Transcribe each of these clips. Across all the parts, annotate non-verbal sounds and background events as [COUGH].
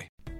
Bye.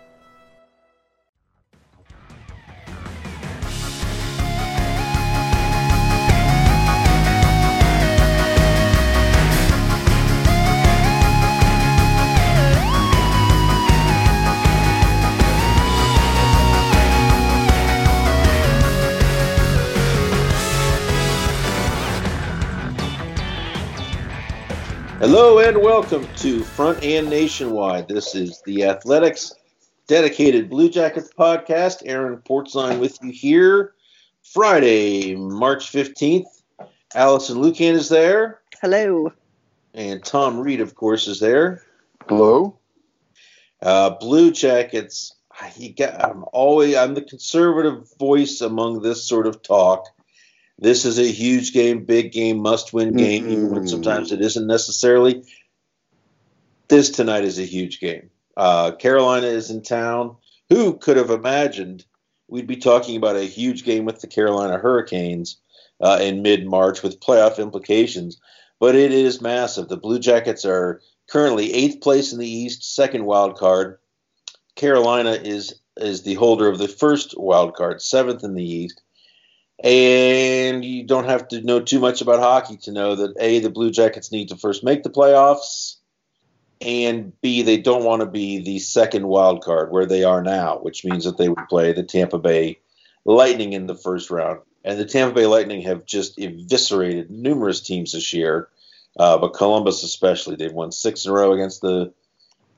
Hello and welcome to Front and Nationwide. This is the Athletics dedicated Blue Jackets podcast. Aaron Portzline with you here. Friday, March 15th. Alison Lukan is there. Hello. And Tom Reed, of course, is there. Hello. Uh, Blue Jackets. You got, I'm always I'm the conservative voice among this sort of talk. This is a huge game, big game, must win game, even when sometimes it isn't necessarily. This tonight is a huge game. Uh, Carolina is in town. Who could have imagined we'd be talking about a huge game with the Carolina Hurricanes uh, in mid March with playoff implications? But it is massive. The Blue Jackets are currently eighth place in the East, second wild card. Carolina is is the holder of the first wild card, seventh in the East. And you don't have to know too much about hockey to know that A, the Blue Jackets need to first make the playoffs, and B, they don't want to be the second wild card where they are now, which means that they would play the Tampa Bay Lightning in the first round. And the Tampa Bay Lightning have just eviscerated numerous teams this year, uh, but Columbus especially. They've won six in a row against the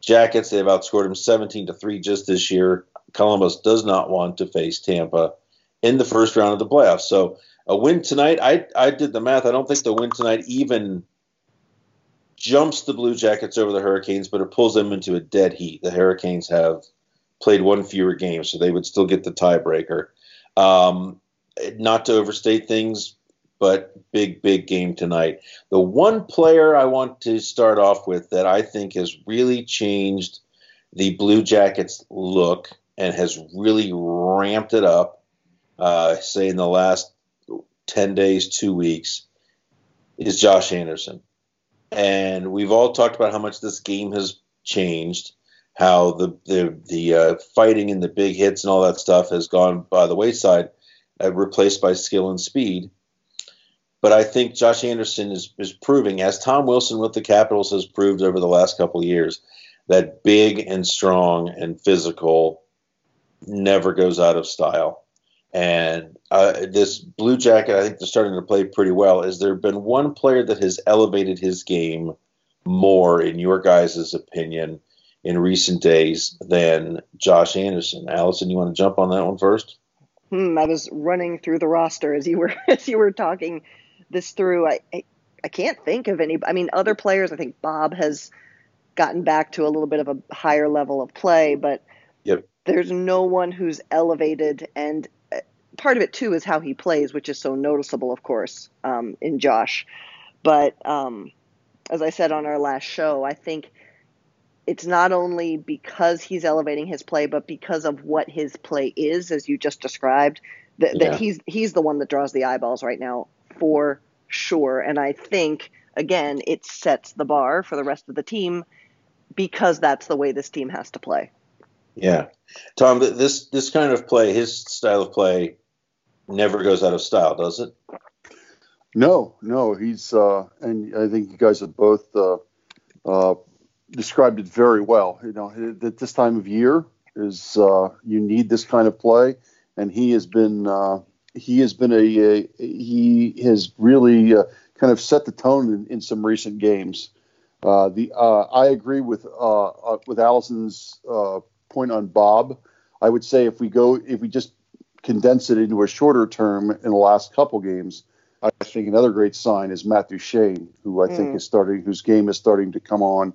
Jackets. They've outscored them 17 to 3 just this year. Columbus does not want to face Tampa in the first round of the playoffs. So a win tonight, I I did the math. I don't think the win tonight even jumps the Blue Jackets over the Hurricanes, but it pulls them into a dead heat. The Hurricanes have played one fewer game, so they would still get the tiebreaker. Um, not to overstate things, but big, big game tonight. The one player I want to start off with that I think has really changed the Blue Jackets look and has really ramped it up uh, say in the last 10 days, two weeks, is Josh Anderson. And we've all talked about how much this game has changed, how the the the uh, fighting and the big hits and all that stuff has gone by the wayside, uh, replaced by skill and speed. But I think Josh Anderson is, is proving, as Tom Wilson with the Capitals has proved over the last couple of years, that big and strong and physical never goes out of style. And uh, this Blue Jacket, I think they're starting to play pretty well. Has there been one player that has elevated his game more, in your guys' opinion, in recent days than Josh Anderson? Alison, you want to jump on that one first? Hmm, I was running through the roster as you were [LAUGHS] as you were talking this through. I, I I can't think of any. I mean, other players. I think Bob has gotten back to a little bit of a higher level of play, but Yep. there's no one who's elevated, and part of it too is how he plays, which is so noticeable, of course, um, in Josh. But um, as I said on our last show, I think it's not only because he's elevating his play, but because of what his play is, as you just described, that, Yeah. that he's he's the one that draws the eyeballs right now for sure. And I think again, it sets the bar for the rest of the team because that's the way this team has to play. Yeah, Tom, this this kind of play, his style of play, never goes out of style, does it? No, no, he's uh, and I think you guys have both uh, uh, described it very well. You know, at this time of year is uh, you need this kind of play, and he has been uh, he has been a, a he has really uh, kind of set the tone in, in some recent games. Uh, the uh, I agree with uh, uh, with Alison's uh, point on Bob. I would say if we go if we just condense it into a shorter term in the last couple games. I think another great sign is Matt Duchene, who I think is starting, whose game is starting to come on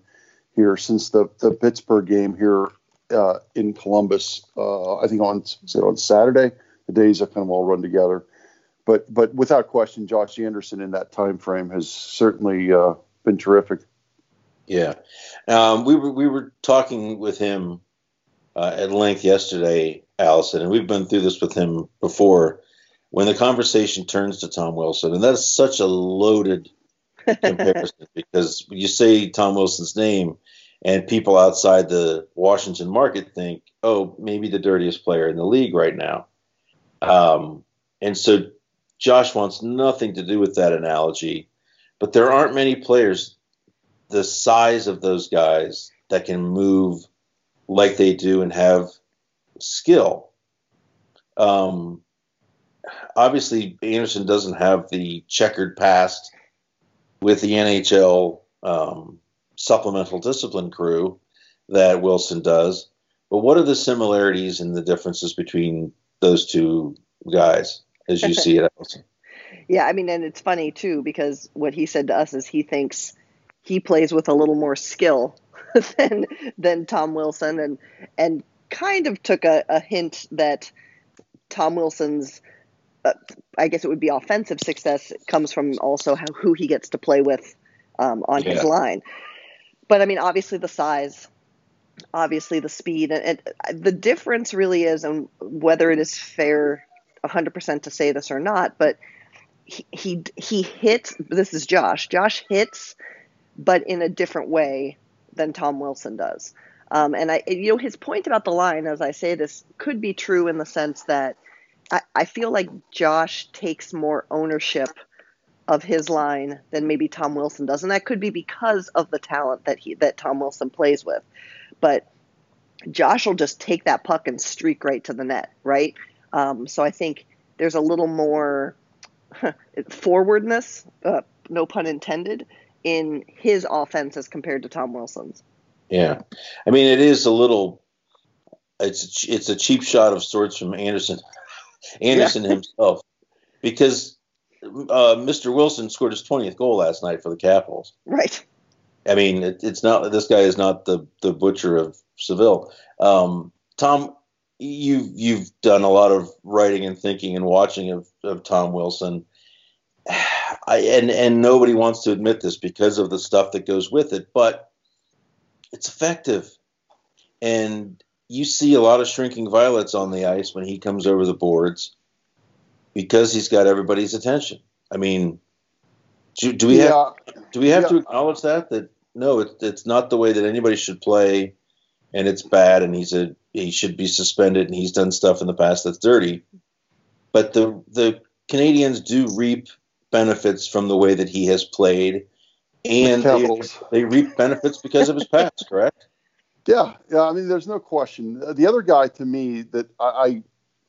here since the, the Pittsburgh game here uh, in Columbus. Uh, I think on it on Saturday. The days are kind of all run together, but but without question, Josh Anderson in that time frame has certainly uh, been terrific. Yeah, um, we were we were talking with him uh, at length yesterday, Alison, and we've been through this with him before. When the conversation turns to Tom Wilson, and that's such a loaded [LAUGHS] comparison because you say Tom Wilson's name, and people outside the Washington market think, "Oh, maybe the dirtiest player in the league right now," um, and so Josh wants nothing to do with that analogy. But there aren't many players the size of those guys that can move like they do and have skill. Um, obviously, Anderson doesn't have the checkered past with the NHL um, supplemental discipline crew that Wilson does. But what are the similarities and the differences between those two guys as you see it, Alison? Yeah, I mean, and it's funny too because what he said to us is he thinks he plays with a little more skill [LAUGHS] than than Tom Wilson, and and kind of took a, a hint that Tom Wilson's, uh, I guess it would be offensive success comes from also how who he gets to play with um, on his line. But I mean, obviously the size, obviously the speed, and, and the difference really is, and whether it is fair, 100% to say this or not, but he, he he hits. This is Josh. Josh hits, but in a different way than Tom Wilson does. Um, and I, you know, his point about the line, as I say this, could be true in the sense that I, I feel like Josh takes more ownership of his line than maybe Tom Wilson does, and that could be because of the talent that he that Tom Wilson plays with. But Josh will just take that puck and streak right to the net, right? Um, so I think there's a little more [LAUGHS] forwardness, uh, no pun intended, in his offense as compared to Tom Wilson's. Yeah, I mean it is a little. It's it's a cheap shot of sorts from Anderson, Anderson [LAUGHS] himself, because uh, Mr. Wilson scored his twentieth goal last night for the Capitals. Right. I mean, it, it's not this guy is not the the butcher of Seville. Um, Tom, you you've done a lot of writing and thinking and watching of, of Tom Wilson. [SIGHS] I and and nobody wants to admit this because of the stuff that goes with it, but it's effective. And you see a lot of shrinking violets on the ice when he comes over the boards because he's got everybody's attention. I mean, do, do we have do we have Yeah. to acknowledge that that no, it's it's not the way that anybody should play, and it's bad, and he's a he should be suspended, and he's done stuff in the past that's dirty. But the the Canadians do reap benefits from the way that he has played, and they, they reap benefits because of his past. [LAUGHS] Correct? Yeah, yeah. I mean, there's no question. Uh, The other guy to me that I,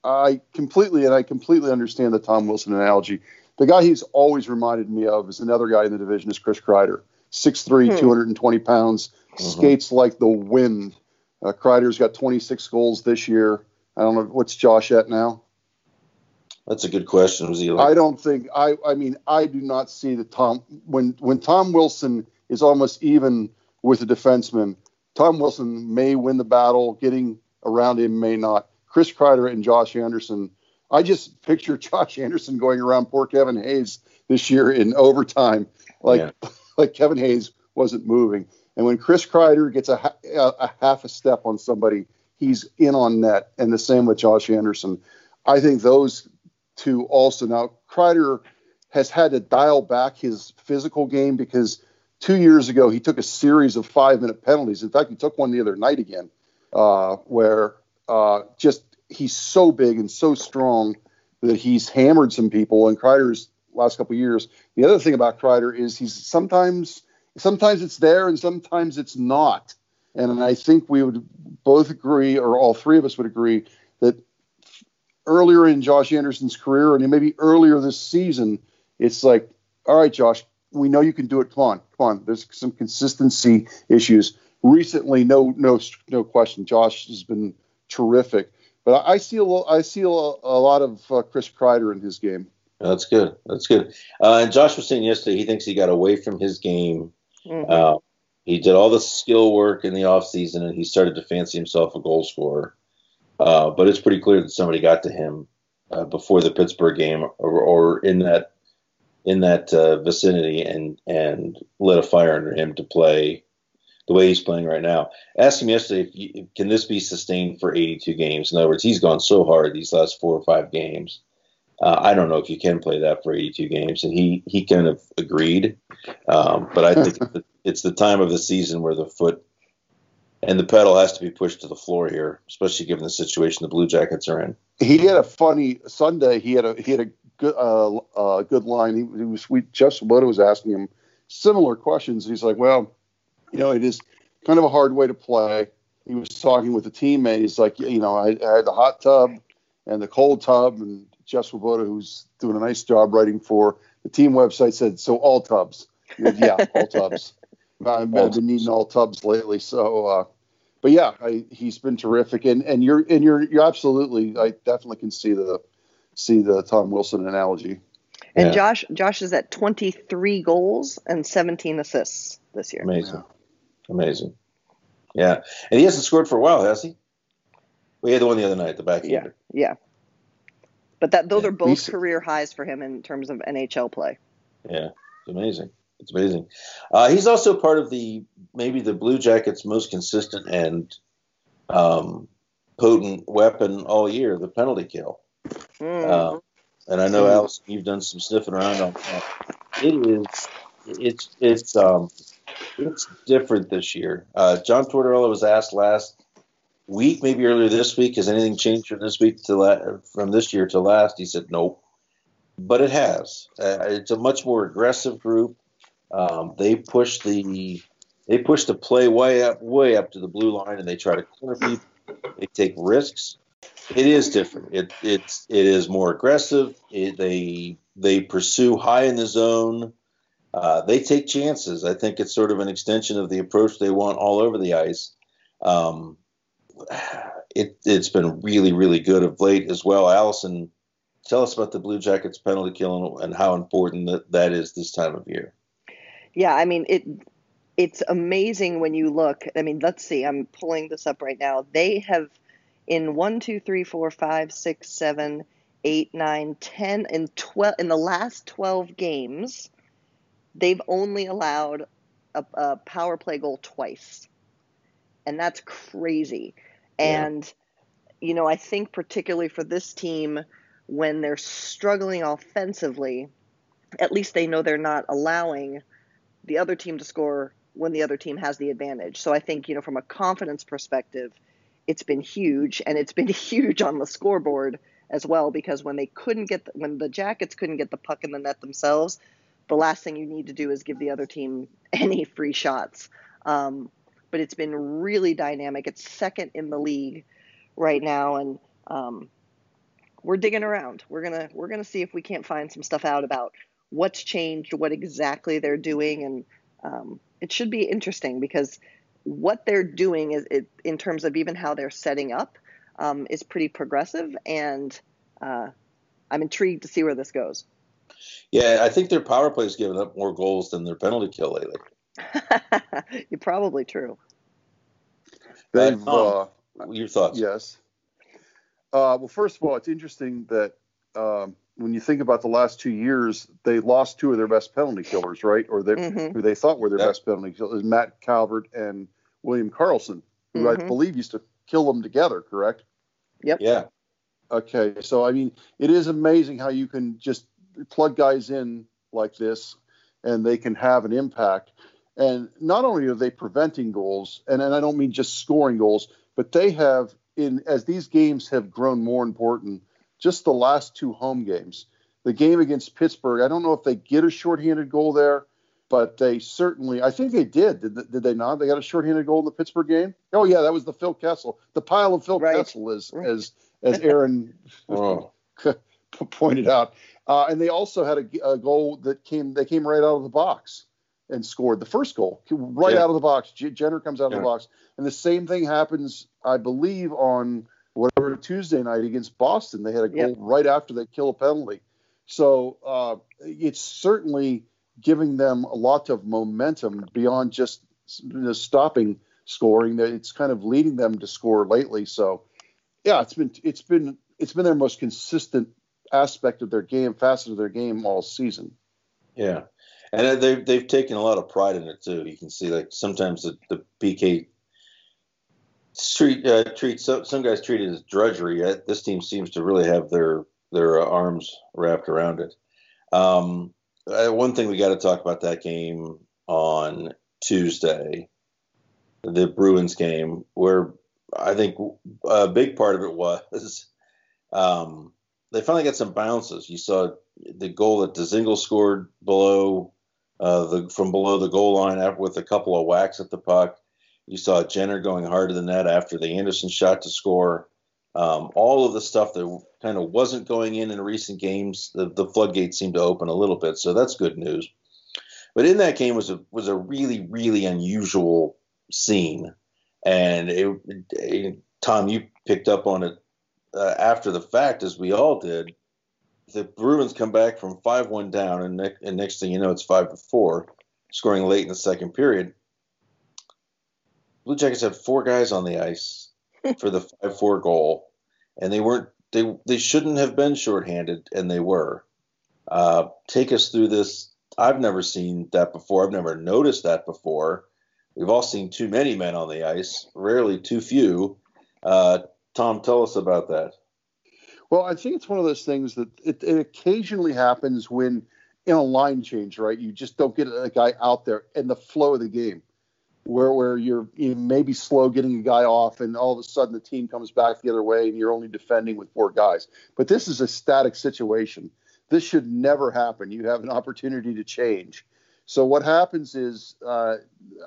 I, I completely and I completely understand the Tom Wilson analogy. The guy he's always reminded me of is another guy in the division is Chris Kreider, 6'3", Hmm. 220 pounds, skates like the wind. Uh, Kreider's got 26 goals this year. I don't know what's Josh at now. That's a good question. Was he I don't think I. I mean, I do not see the Tom when when Tom Wilson is almost even with a defenseman. Tom Wilson may win the battle, getting around him may not. Chris Kreider and Josh Anderson. I just picture [LAUGHS] Josh Anderson going around poor Kevin Hayes this year in overtime, like Yeah. [LAUGHS] like Kevin Hayes wasn't moving. And when Chris Kreider gets a, a, a half a step on somebody, he's in on net. And the same with Josh Anderson. I think those two also now Kreider has had to dial back his physical game because two years ago he took a series of five minute penalties. In fact, he took one the other night again, uh, where uh, just he's so big and so strong that he's hammered some people. And Kreider's last couple years. The other thing about Kreider is he's sometimes sometimes it's there and sometimes it's not. And I think we would both agree, or all three of us would agree, that earlier in Josh Anderson's career and maybe earlier this season, it's like, all right, Josh, we know you can do it. Come on, come on. There's some consistency issues. Recently, no, no, no question. Josh has been terrific, but I, I see a lo- I see a, a lot of uh, Chris Kreider in his game. That's good. That's good. Uh, and Josh was saying yesterday he thinks he got away from his game. Mhm. Uh, he did all the skill work in the offseason and he started to fancy himself a goal scorer. Uh, but it's pretty clear that somebody got to him uh, before the Pittsburgh game or, or in that in that uh, vicinity and and lit a fire under him to play the way he's playing right now. Asked him yesterday, if you, can this be sustained for 82 games? In other words, he's gone so hard these last four or five games. Uh, I don't know if you can play that for 82 games, and he he kind of agreed. Um, but I think [LAUGHS] it's the, it's the time of the season where the foot and the pedal has to be pushed to the floor here, especially given the situation the Blue Jackets are in. he had a funny Sunday. He had a he had a good uh, uh, good line. He, he was we Jeff Svoboda was asking him similar questions. He's like, well, you know, it is kind of a hard way to play. He was talking with a teammate. He's like, you know, I, I had the hot tub and the cold tub, and Jeff Svoboda, who's doing a nice job writing for the team website, said, so all tubs. Goes, yeah, all tubs. I've, I've been needing all tubs lately, so. Uh, but yeah, I, he's been terrific, and and you're and you're you're absolutely. I definitely can see the see the Tom Wilson analogy. And Yeah. Josh Josh is at 23 goals and 17 assists this year. Amazing, amazing. Yeah, and he hasn't scored for a while, has he? We had the one the other night, the back. Yeah, backhander. yeah. But that those Yeah. are both He's- career highs for him in terms of NHL play. Yeah, it's amazing. It's amazing. Uh, he's also part of the maybe the Blue Jackets' most consistent and um, potent weapon all year, the penalty kill. Mm. Uh, and I know, Mm. You've done some sniffing around on that. It is, it's, it's, um, it's different this year. Uh, John Tortorella was asked last week, maybe earlier this week, has anything changed from this week to la- from this year to last? He said, nope. But it has. Uh, it's a much more aggressive group. Um, they push the, they push the play way up, way up to the blue line, and they try to corner people. They take risks it is different. It it's it is more aggressive. It, they they pursue high in the zone. Uh, they take chances. I think it's sort of an extension of the approach they want all over the ice. Um, it it's been really really good of late as well. Alison, tell us about the Blue Jackets penalty kill and, and how important that, that is this time of year. Yeah, I mean it. It's amazing when you look. I mean, let's see. I'm pulling this up right now. They have in one, two, three, four, five, six, seven, eight, nine, ten, and twelve. In the last twelve games, they've only allowed a, a power play goal twice, and that's crazy. Yeah. And you know, I think particularly for this team, when they're struggling offensively, at least they know they're not allowing the other team to score when the other team has the advantage. So I think, you know, from a confidence perspective, it's been huge and it's been [LAUGHS] huge on the scoreboard as well because when they couldn't get the, when the Jackets couldn't get the puck in the net themselves, the last thing you need to do is give the other team [LAUGHS] any free shots. Um, but it's been really dynamic. It's second in the league right now and um, we're digging around. We're gonna we're gonna see if we can't find some stuff out about what's changed, what exactly they're doing, and um, it should be interesting because what they're doing is it, in terms of even how they're setting up um, is pretty progressive, and uh, I'm intrigued to see where this goes. Yeah, I think their power play has given up more goals than their penalty kill lately. [LAUGHS] You're probably true. They've But, um, uh, Your thoughts? Yes. Uh, well, first of all, it's interesting that um, when you think about the last two years, they lost two of their best penalty killers, right? Or they, Mhm. who they thought were their Yep. best penalty killers, Matt Calvert and William Karlsson, who I Mhm. believe used to kill them together, correct? Yep. Yeah. Okay, so I mean, it is amazing how you can just plug guys in like this, and they can have an impact. And not only are they preventing goals, and, and I don't mean just scoring goals, but they have in as these games have grown more important. Just the last two home games, the game against Pittsburgh, I don't know if they get a shorthanded goal there, but they certainly, I think they did. Did, did they not? They got a shorthanded goal in the Pittsburgh game. Oh yeah, that was the Phil Kessel, the pile of Phil Right. Kessel, as Right. as as Aaron [LAUGHS] Oh. [LAUGHS] pointed out. Uh, and they also had a, a goal that came they came right out of the box and scored the first goal right Yeah. out of the box. Jenner comes out of the box, and the same thing happens, I believe, on whatever Tuesday night against Boston. They had a goal Yep. right after they kill a penalty. So uh, it's certainly giving them a lot of momentum beyond just you know, stopping scoring. That it's kind of leading them to score lately. So yeah, it's been it's been it's been their most consistent aspect of their game, facet of their game all season. Yeah, and uh, they've they've taken a lot of pride in it too. You can see like sometimes the, the PK street uh, treats some, guys treat it as drudgery. Uh, this team seems to really have their their uh, arms wrapped around it. Um, uh, one thing we got to talk about that game on Tuesday, the Bruins game, where I think a big part of it was um, they finally got some bounces. You saw the goal that Dzingel scored below uh, the from below the goal line with a couple of whacks at the puck. You saw Jenner going hard to the net after the Anderson shot to score. Um, all of the stuff that kind of wasn't going in in recent games, the, the floodgates seemed to open a little bit, so that's good news. But in that game was a was a really really unusual scene, and it, it, Tom, you picked up on it uh, after the fact, as we all did. The Bruins come back from five one down, and, ne- and next thing you know, it's five to four, scoring late in the second period. Blue Jackets had four guys on the ice [LAUGHS] for the five four goal, and they weren't they they shouldn't have been shorthanded, and they were. Uh, take us through this. I've never seen that before. I've never noticed that before. We've all seen too many men on the ice, rarely too few. Uh, Tom, tell us about that. Well, I think it's one of those things that it, it occasionally happens when in a line change, right? You just don't get a guy out there in the flow of the game, where where you're you maybe slow getting a guy off, and all of a sudden the team comes back the other way, and you're only defending with four guys. But this is a static situation. This should never happen. You have an opportunity to change. So what happens is, uh,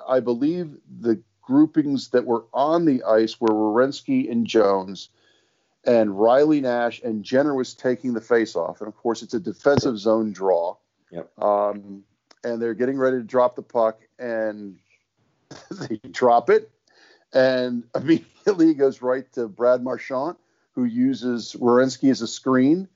I believe the groupings that were on the ice were Werenski and Jones and Riley Nash and Jenner was taking the face off. And of course, it's a defensive zone draw. Yep. Um, and they're getting ready to drop the puck, and [LAUGHS] they drop it, and [LAUGHS] immediately goes right to Brad Marchand, who uses Werenski as a screen,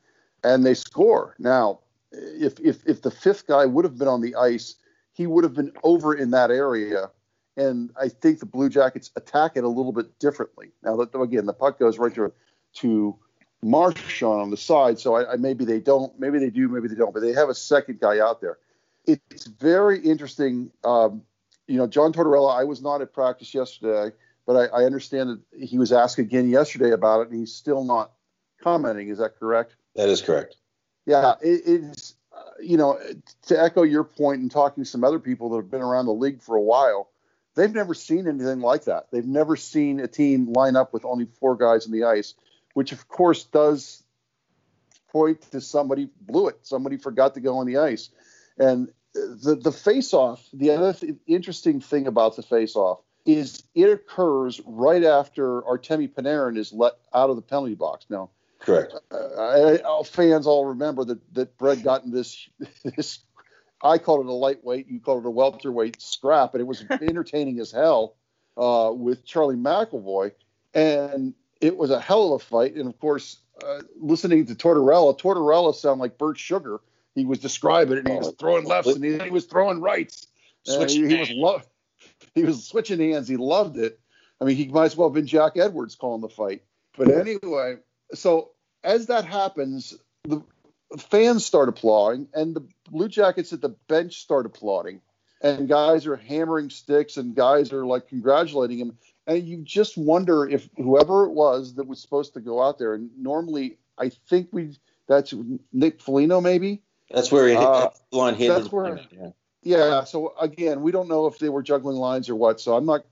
and they score. Now, if if if the fifth guy would have been on the ice, he would have been over in that area. And I think the Blue Jackets attack it a little bit differently. Now, that again, the puck goes right to to Marchand on the side. So I, I, maybe they don't, maybe they do, maybe they don't, but they have a second guy out there. It's very interesting. Um, you know, John Tortorella, I was not at practice yesterday, but I, I, understand that he was asked again yesterday about it, and he's still not commenting. Is that correct? That is correct. Yeah, it, it's, uh, you know, to echo your point and talking to some other people that have been around the league for a while, they've never seen anything like that. They've never seen a team line up with only four guys on the ice which of course does point to somebody blew it. Somebody forgot to go on the ice. And the the face off, the other th- interesting thing about the face off is it occurs right after Artemi Panarin is let out of the penalty box. Now, correct. Uh, I, fans all remember that that Brett got in this [LAUGHS] this. I called it a lightweight. You called it a welterweight scrap, and it was [LAUGHS] entertaining as hell uh, with Charlie McAvoy. And it was a hell of a fight. And of course, uh, listening to Tortorella, Tortorella sounded like Bert Sugar. He was describing it, and he was throwing lefts, and he, he was throwing rights. Uh, he, he, was lo- he was switching hands. He loved it. I mean, he might as well have been Jack Edwards calling the fight. But anyway, so as that happens, the fans start applauding, and the Blue Jackets at the bench start applauding, and guys are hammering sticks, and guys are like congratulating him. And you just wonder if whoever it was that was supposed to go out there, and normally I think we that's Nick Foligno maybe. That's where he hit Uh, the line hit. that's where- yeah. Yeah. So again, we don't know if they were juggling lines or what. So I'm not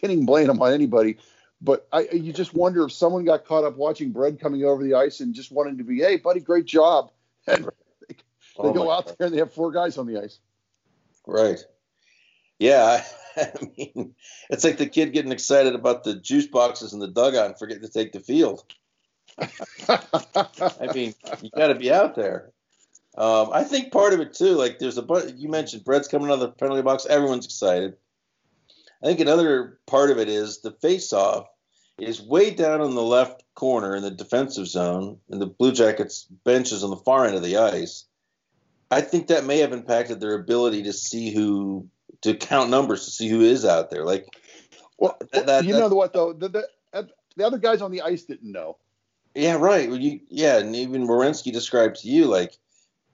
pinning blame on anybody. But I, you just wonder if someone got caught up watching Bread coming over the ice and just wanted to be, hey, buddy, great job. [LAUGHS] And they, Oh go out God. there and they have four guys on the ice. Right. Yeah. [LAUGHS] I mean, it's like the kid getting excited about the juice boxes in the dugout and forgetting to take the field. [LAUGHS] I mean, you got to be out there. Um, I think part of it too, like there's a bu- you mentioned Brett's coming out of the penalty box. Everyone's excited. I think another part of it is the face-off is way down in the left corner in the defensive zone, and the Blue Jackets bench is on the far end of the ice. I think that may have impacted their ability to see who to count numbers to see who is out there. Like well, That- that- you know what, though? The, the, the other guys on the ice didn't know. Yeah, right. Well, you, yeah, and even Werenski described to you like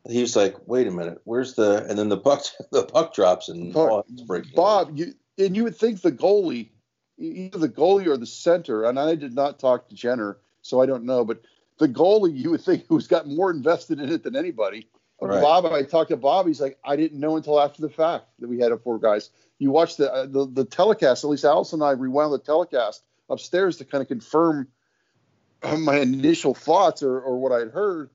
he was like, "Wait a minute, where's the?" And then the puck, [LAUGHS] the puck drops and Bob, oh, it's breaking. Bob, you and you would think the goalie, either the goalie or the center, and I did not talk to Jenner, so I don't know, but the goalie you would think [LAUGHS] who's got more invested in it than anybody. Right. Bob, I talked to Bob. He's like, I didn't know until after the fact that we had a four guys. You watched the uh, the, the telecast. At least Alison and I rewound the telecast upstairs to kind of confirm [CLEARS THROAT] my initial thoughts or, or what I'd heard,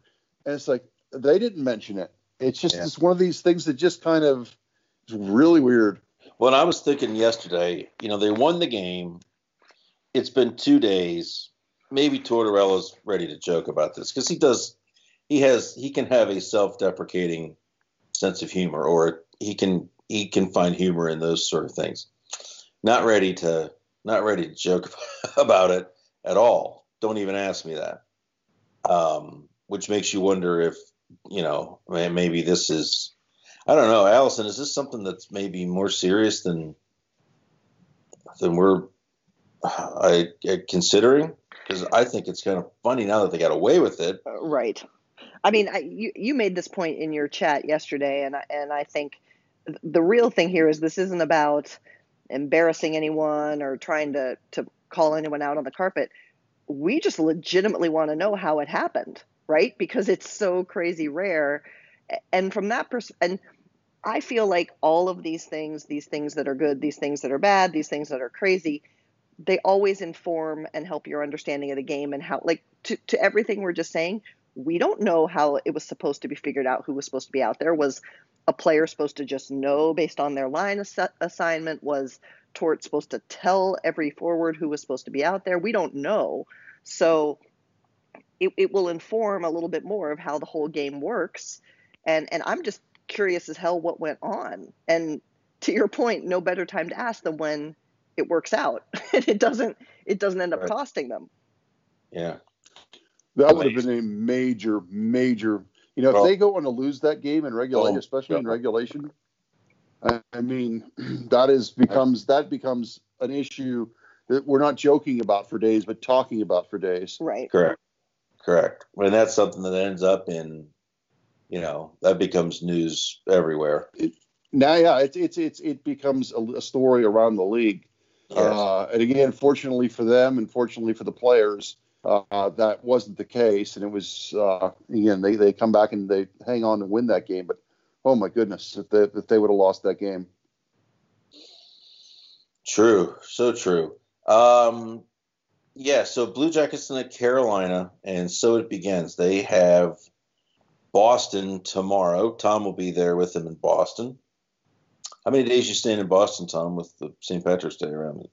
and it's like they didn't mention it. It's just Yeah. it's one of these things that just kind of is really weird. Well, I was thinking yesterday, you know, they won the game. It's been two days. Maybe Tortorella's ready to joke about this because he does. He has. He can have a self-deprecating sense of humor, or he can he can find humor in those sort of things. Not ready to not ready to joke [LAUGHS] about it at all. Don't even ask me that. Um, which makes you wonder if you know maybe this is I don't know, Alison. Is this something that's maybe more serious than than we're I, I considering? Because I think it's kind of funny now that they got away with it. Uh, Right. I mean, I, you you made this point in your chat yesterday, and I, and I think the real thing here is this isn't about embarrassing anyone or trying to to call anyone out on the carpet. We just legitimately want to know how it happened, right? Because it's so crazy rare, and from that pers- and I feel like all of these things, these things that are good, these things that are bad, these things that are crazy, they always inform and help your understanding of the game and how like to, to everything we're just saying we don't know how it was supposed to be figured out who was supposed to be out there. Was a player supposed to just know based on their line ass- assignment? Was tort supposed to tell every forward who was supposed to be out there? We don't know. So it, it will inform a little bit more of how the whole game works and and i'm just curious as hell what went on and to your point no better time to ask than when it works out [LAUGHS] and it doesn't it doesn't end up Right. costing them Yeah. That would have been a major, major. You know, if Well- they go on to lose that game in regulation, Oh, especially in regulation, I, I mean, [CLEARS THROAT] that is becomes that becomes an issue that we're not joking about for days, but talking about for days. right Correct. Correct. And that's something that ends up in, you know, that becomes news everywhere. Now, yeah, it's it's it's it becomes a, a story around the league. Yes. Uh, and again, fortunately for them, and fortunately for the players, uh, that wasn't the case. And it was uh, again they, they come back and they hang on and win that game. But oh my goodness, if they if they would have lost that game, True, so true. Um, yeah, so Blue Jackets in Carolina, and so it begins. They have Boston tomorrow. Tom will be there with them in Boston. How many days you staying in Boston, Tom, with the St. Patrick's Day around it?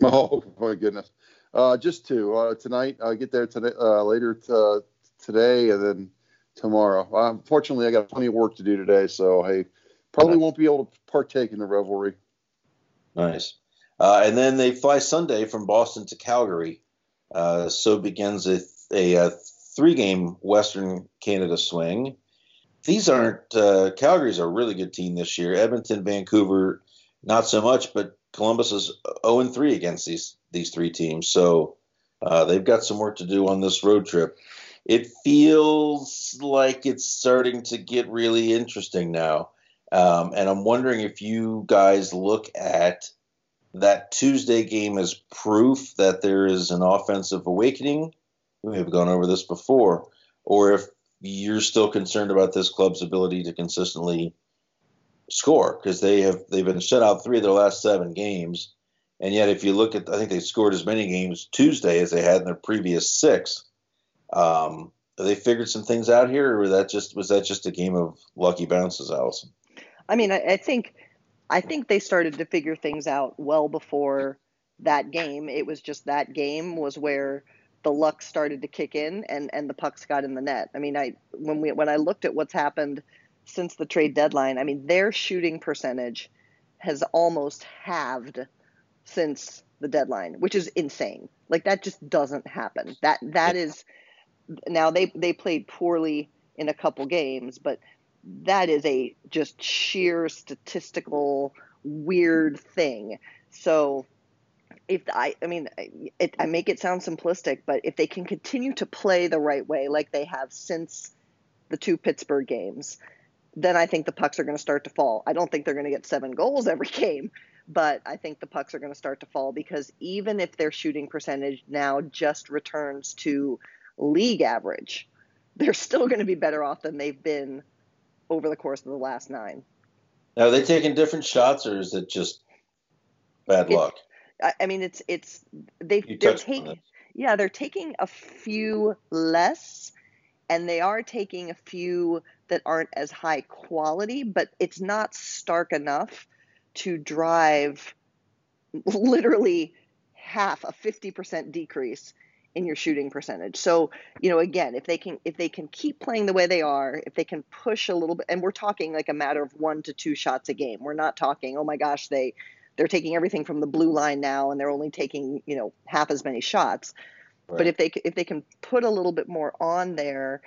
[LAUGHS] oh my goodness, uh, just two uh, tonight. I get there today uh, later t- uh, today, and then tomorrow. Unfortunately, I got plenty of work to do today, so I probably won't be able to partake in the revelry. Nice. Uh, and then they fly Sunday from Boston to Calgary. Uh, so begins a, a, a three game Western Canada swing. These aren't, uh, Calgary's a really good team this year. Edmonton, Vancouver, not so much, but Columbus is 0 3 against these these three teams, so uh, they've got some work to do on this road trip. It feels like it's starting to get really interesting now, um, and I'm wondering if you guys look at that Tuesday game is proof that there is an offensive awakening. We have gone over this before, or if you're still concerned about this club's ability to consistently score because they have they've been shut out three of their last seven games, and yet if you look at I think they scored as many games Tuesday as they had in their previous six. Um, they figured some things out here, or that just was that just a game of lucky bounces, Alison? I mean, I, I think I think they started to figure things out well before that game. It was just that game was where the luck started to kick in and and the pucks got in the net. I mean, I when we when I looked at what's happened since the trade deadline, I mean, their shooting percentage has almost halved since the deadline, which is insane. Like that just doesn't happen. That that is now they they played poorly in a couple games, but that is a just sheer statistical weird thing. So if I, I mean, it, I make it sound simplistic, but if they can continue to play the right way, like they have since the two Pittsburgh games, then I think the pucks are going to start to fall. I don't think they're going to get seven goals every game, but I think the pucks are going to start to fall because even if their shooting percentage now just returns to league average, they're still going to be better off than they've been over the course of the last nine. Now, are they taking different shots, or is it just bad It's- luck? I, mean, it's it's they they're taking yeah they're taking a few less, and they are taking a few that aren't as high quality, but it's not stark enough to drive literally half a 50% decrease in your shooting percentage. So, you know, again, if they can if they can keep playing the way they are, if they can push a little bit and we're talking like a matter of 1 to 2 shots a game. We're not talking, oh my gosh, they they're taking everything from the blue line now and they're only taking, you know, half as many shots. But if they if they can put a little bit more on there,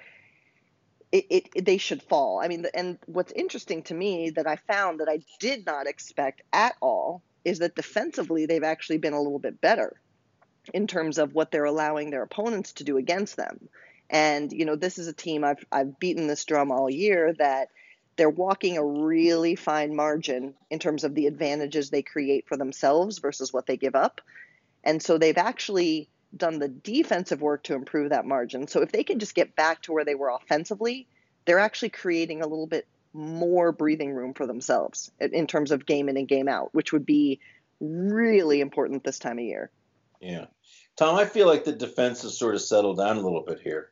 it, it, it- they should fall. I mean, and what's interesting to me that I found that I did not expect at all is that defensively they've actually been a little bit better in terms of what they're allowing their opponents to do against them. And you know, this is a team I've I've beaten this drum all year that they're walking a really fine margin in terms of the advantages they create for themselves versus what they give up. And so they've actually done the defensive work to improve that margin. So if they can just get back to where they were offensively, they're actually creating a little bit more breathing room for themselves in terms of game in and game out, which would be really important this time of year. Yeah. Tom, I feel like the defense has sort of settled down a little bit here.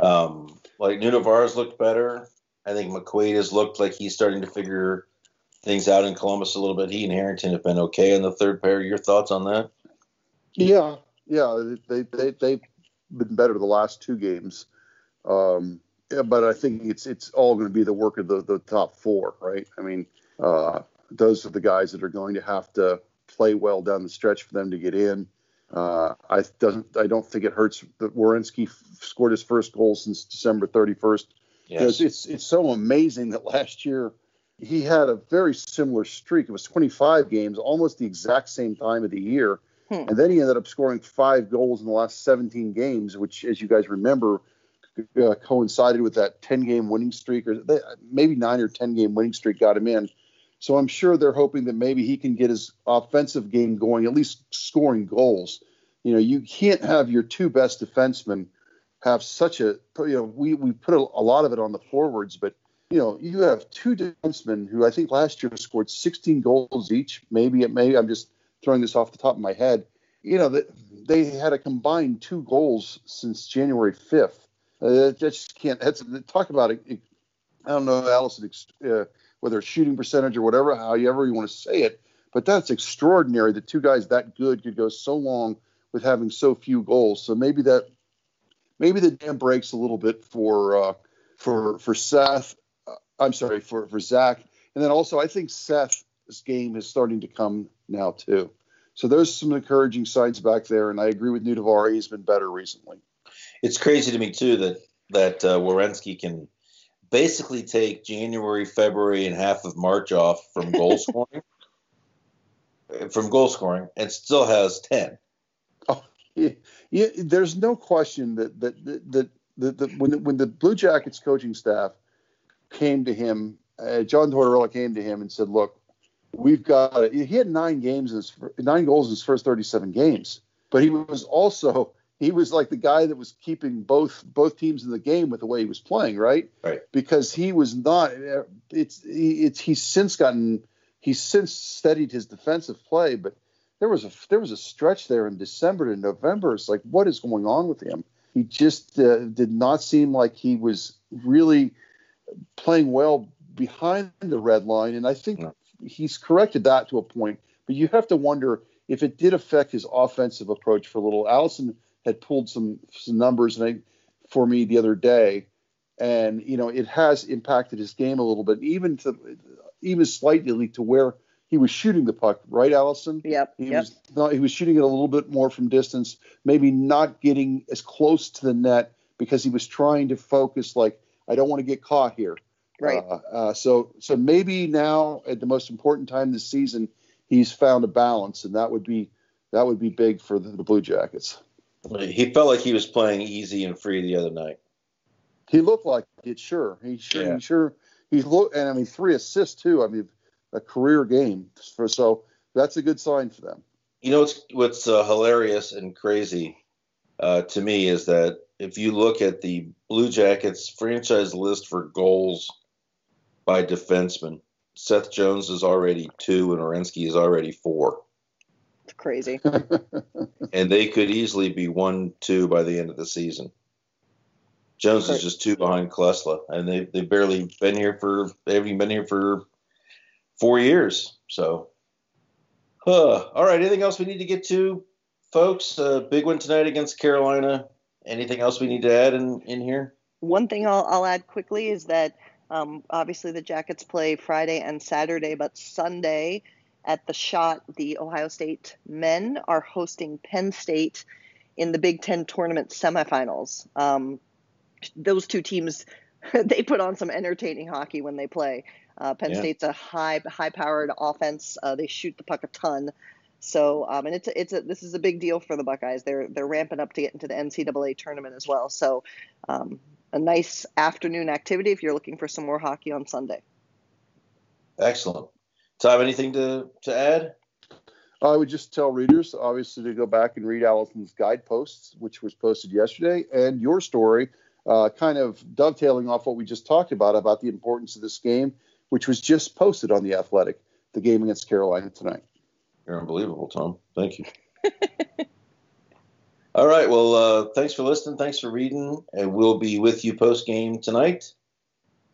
Um, like Nutivaara's looked better. I think McQuaid has looked like he's starting to figure things out in Columbus a little bit. He and Harrington have been okay in the third pair. Your thoughts on that? Yeah, yeah, they they they've been better the last two games, um, yeah, but I think it's it's all going to be the work of the the top four, right? I mean, uh, those are the guys that are going to have to play well down the stretch for them to get in. Uh, I doesn't I don't think it hurts that Werenski f- scored his first goal since December 31st because Yes. it's it's so amazing that last year he had a very similar streak. It was 25 games, almost the exact same time of the year, Hmm. and then he ended up scoring five goals in the last 17 games, which, as you guys remember, uh, coincided with that 10 game winning streak, or they, maybe nine or 10 game winning streak got him in. So I'm sure they're hoping that maybe he can get his offensive game going, at least scoring goals. You know, you can't have your two best defensemen have such a you know we we put a, a lot of it on the forwards, but you know you have two defensemen who I think last year scored 16 goals each. Maybe it may I'm just throwing this off the top of my head. You know that they had a combined two goals since January 5th. Uh, that just can't. That's talk about it. I don't know, Alison, uh, whether it's shooting percentage or whatever, however you want to say it, but that's extraordinary that two guys that good could go so long with having so few goals. So maybe that maybe the dam breaks a little bit for uh, for for Seth. Uh, I'm sorry for for Zach, and then also I think Seth's game is starting to come now too. So there's some encouraging signs back there, and I agree with Nutivaara. He's been better recently. It's crazy to me too that that uh, Werenski can basically take January, February, and half of March off from goal [LAUGHS] scoring. from goal scoring and still has 10. Oh, yeah, yeah, there's no question that that that, that, that, that when the, when the Blue Jackets coaching staff came to him, uh, John Tortorella came to him and said, "Look, we've got." He had nine games, in his, nine goals in his first 37 games, but he was also he was like the guy that was keeping both both teams in the game with the way he was playing, right? Right. Because he was not. It's it's he's since gotten he's since steadied his defensive play, but there was a there was a stretch there in December to November. It's like what is going on with him? He just uh, did not seem like he was really playing well behind the red line, and I think he's corrected that to a point. But you have to wonder if it did affect his offensive approach for a little. Alison had pulled some some numbers and I, for me the other day, and you know it has impacted his game a little bit, even to even slightly to where he was shooting the puck, right, Alison? Yep. He yep. was not, he was shooting it a little bit more from distance, maybe not getting as close to the net because he was trying to focus like I don't want to get caught here. Right. Uh, uh, so so maybe now at the most important time this season, he's found a balance, and that would be that would be big for the, the Blue Jackets. He felt like he was playing easy and free the other night. He looked like it. Sure, he sure yeah. he sure he looked, and I mean three assists too. I mean a career game for so that's a good sign for them. You know what's what's uh, hilarious and crazy uh, to me is that if you look at the Blue Jackets franchise list for goals by defenseman, Seth Jones is already two and Werenski is already four. Crazy. [LAUGHS] and they could easily be one, two by the end of the season. Jones is just two behind Klesla, and they they've barely been here for they haven't been here for four years. So, uh, all right. Anything else we need to get to, folks? Uh, big one tonight against Carolina. Anything else we need to add in in here? One thing I'll, I'll add quickly is that um, obviously the Jackets play Friday and Saturday, but Sunday at the Schott, the Ohio State men are hosting Penn State in the Big Ten tournament semifinals. Um, those two teams, [LAUGHS] they put on some entertaining hockey when they play. Uh, Penn yeah. State's a high high powered offense. Uh, they shoot the puck a ton. So um, and it's a, it's a, this is a big deal for the Buckeyes. They're they're ramping up to get into the NCAA tournament as well. So um, a nice afternoon activity if you're looking for some more hockey on Sunday. Excellent. Tom, anything to, to add? I would just tell readers, obviously, to go back and read Alison's guideposts, which was posted yesterday, and your story, uh, kind of dovetailing off what we just talked about, about the importance of this game, which was just posted on The Athletic, the game against Carolina tonight. You're unbelievable, Tom. Thank you. [LAUGHS] All right. Well, uh, thanks for listening. Thanks for reading. And we'll be with you post game tonight.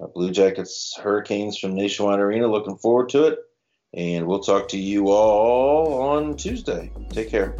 Uh, Blue Jackets Hurricanes from Nationwide Arena. Looking forward to it. And we'll talk to you all on Tuesday. Take care.